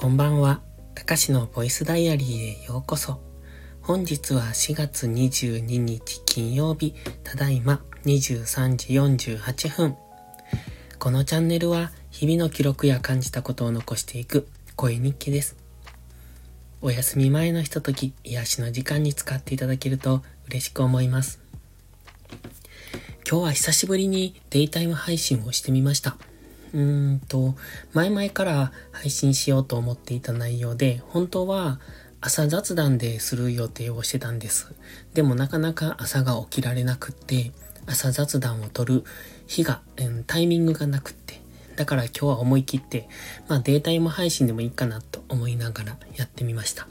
こんばんは。たかしのボイスダイアリーへようこそ。本日は4月22日金曜日、ただいま23時48分。このチャンネルは日々の記録や感じたことを残していく声日記です。お休み前のひととき、癒しの時間に使っていただけると嬉しく思います。今日は久しぶりにデイタイム配信をしてみました。うんと、前々から配信しようと思っていた内容で、本当は朝雑談でする予定をしてたんです。でもなかなか朝が起きられなくって、朝雑談を取る日が、うん、タイミングがなくって、だから今日は思い切って、まあデータイム配信でもいいかなと思いながらやってみました。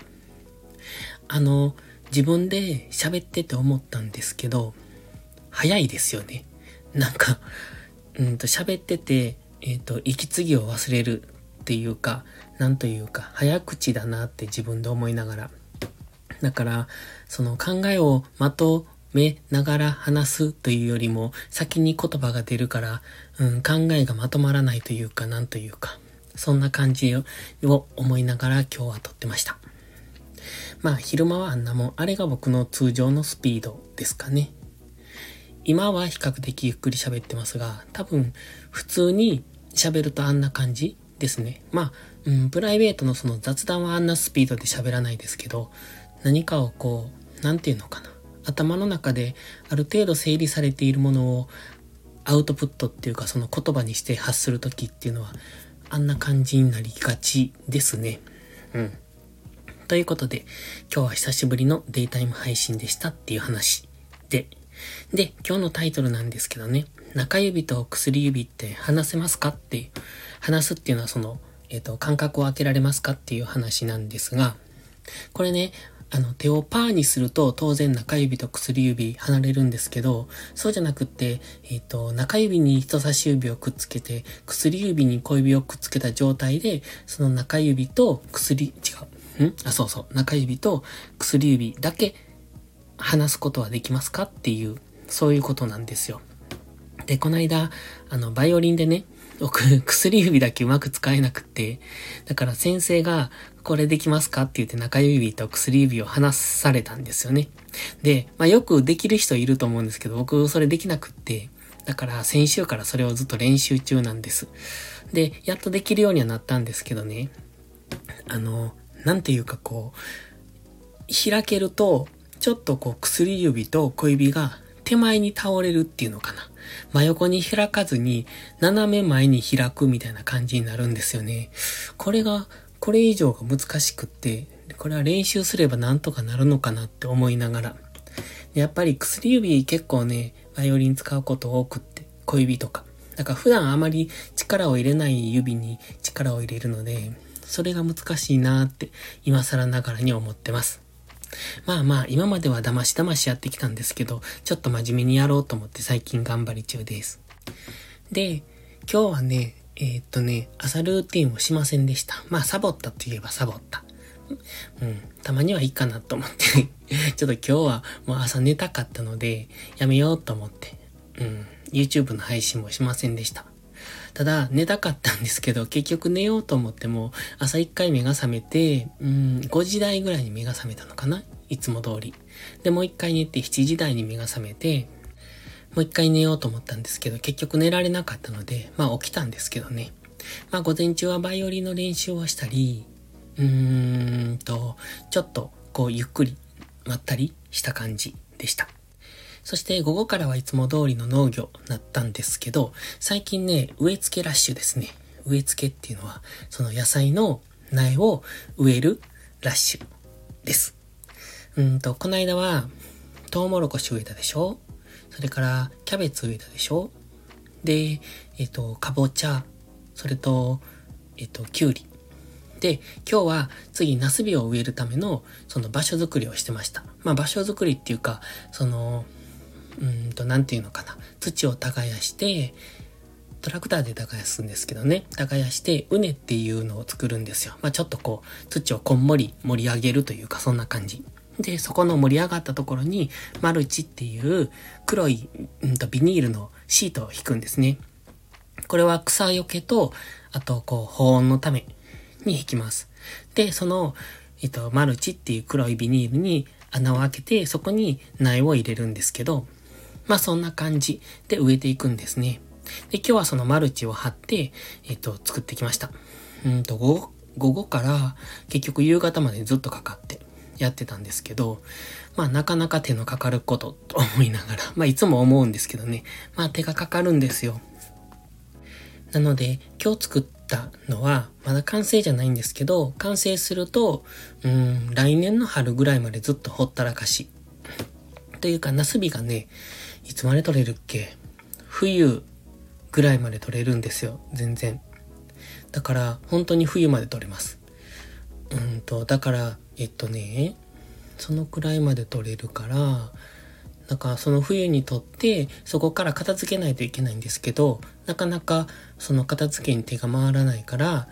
あの、自分で喋ってて思ったんですけど、早いですよね。なんか、うんと喋ってて、えっ、ー、と、息継ぎを忘れるっていうか、なんというか、早口だなって自分で思いながら。だから、その考えをまとめながら話すというよりも、先に言葉が出るから、うん、考えがまとまらないというか、なんというか、そんな感じを思いながら今日は撮ってました。まあ、昼間はあんなもん、あれが僕の通常のスピードですかね。今は比較的ゆっくり喋ってますが、多分普通に喋るとあんな感じですね。まあ、うん、プライベートのその雑談はあんなスピードで喋らないですけど、何かをこう、なんていうのかな。頭の中である程度整理されているものをアウトプットっていうかその言葉にして発するときっていうのはあんな感じになりがちですね。うん。ということで、今日は久しぶりのデイタイム配信でしたっていう話で、で、今日のタイトルなんですけどね、中指と薬指って話せますかって、話すっていうのはその、えっ、ー、と、感覚を開けられますかっていう話なんですが、これね、あの、手をパーにすると当然中指と薬指離れるんですけど、そうじゃなくって、えっ、ー、と、中指に人差し指をくっつけて、薬指に小指をくっつけた状態で、その中指と薬、違う。ん？あ、そうそう。中指と薬指だけ話すことはできますかっていう、そういうことなんですよ。で、この間、あの、バイオリンでね、僕、薬指だけうまく使えなくって、だから先生が、これできますかって言って中指と薬指を離されたんですよね。で、まあよくできる人いると思うんですけど、僕それできなくって、だから先週からそれをずっと練習中なんです。で、やっとできるようにはなったんですけどね、あの、なんていうかこう、開けると、ちょっとこう薬指と小指が手前に倒れるっていうのかな。真横に開かずに斜め前に開くみたいな感じになるんですよね。これが、これ以上が難しくって、これは練習すればなんとかなるのかなって思いながら。やっぱり薬指結構ね、バイオリン使うこと多くって、小指とか。だから普段あまり力を入れない指に力を入れるので、それが難しいなーって今更ながらに思ってます。まあまあ、今までは騙し騙しやってきたんですけど、ちょっと真面目にやろうと思って最近頑張り中です。で、今日はね、えー、っとね、朝ルーティンをしませんでした。まあ、サボったといえばサボった。うん、たまにはいいかなと思って ちょっと今日はもう朝寝たかったので、やめようと思って、うん、YouTube の配信もしませんでした。ただ、寝たかったんですけど、結局寝ようと思っても、朝一回目が覚めて、うん、5時台ぐらいに目が覚めたのかないつも通り。で、もう一回寝て7時台に目が覚めて、もう一回寝ようと思ったんですけど、結局寝られなかったので、まあ起きたんですけどね。まあ午前中はバイオリンの練習をしたり、うーんと、ちょっとこうゆっくりまったりした感じでした。そして午後からはいつも通りの農業なったんですけど、最近ね、植え付けラッシュですね。植え付けっていうのは、その野菜の苗を植えるラッシュです。うんと、この間は、トウモロコシ植えたでしょ？それから、キャベツ植えたでしょ？で、えっ、と、かぼちゃ、それと、えっ、と、きゅうり。で、今日は次、ナスビを植えるための、その場所づくりをしてました。まあ、場所づくりっていうか、その、うんと、なんていうのかな。土を耕して、トラクターで耕すんですけどね。耕して、畝っていうのを作るんですよ。まあちょっとこう、土をこんもり盛り上げるというか、そんな感じ。で、そこの盛り上がったところに、マルチっていう黒い、うんと、ビニールのシートを引くんですね。これは草よけと、あと、こう、保温のために引きます。で、その、えっと、マルチっていう黒いビニールに穴を開けて、そこに苗を入れるんですけど、まあそんな感じで植えていくんですね。で、今日はそのマルチを貼って、えっと、作ってきました。うんと、午後、午後から結局夕方までずっとかかってやってたんですけど、まあなかなか手のかかることと思いながら、まあいつも思うんですけどね、まあ手がかかるんですよ。なので、今日作ったのは、まだ完成じゃないんですけど、完成すると、うん、来年の春ぐらいまでずっとほったらかし。というか、ナスビがね、いつまで取れるっけ？冬ぐらいまで取れるんですよ、全然。だから、本当に冬まで取れます。うんと、だから、えっとね、そのくらいまで取れるから、だかその冬にとってそこから片付けないといけないんですけど、なかなかその片付けに手が回らないから、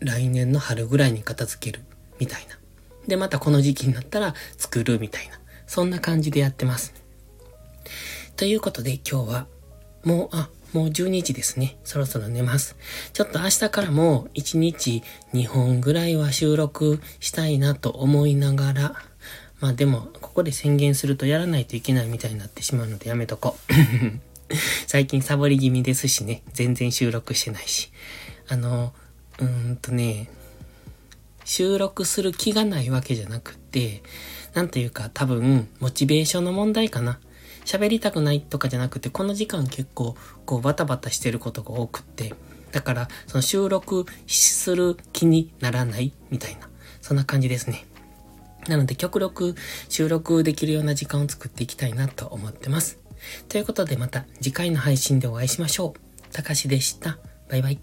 来年の春ぐらいに片付けるみたいな。で、またこの時期になったら作るみたいな。そんな感じでやってます。ということで今日はもう、あ、もう12時ですね。そろそろ寝ます。ちょっと明日からも1日2本ぐらいは収録したいなと思いながら、まあでも、ここで宣言するとやらないといけないみたいになってしまうのでやめとこう。最近サボり気味ですしね、全然収録してないし。あの、うーんとね、収録する気がないわけじゃなくって、なんというか多分、モチベーションの問題かな。喋りたくないとかじゃなくて、この時間結構、こうバタバタしてることが多くって、だから、その収録する気にならないみたいな、そんな感じですね。なので極力収録できるような時間を作っていきたいなと思ってます。ということでまた次回の配信でお会いしましょう。たかしでした。バイバイ。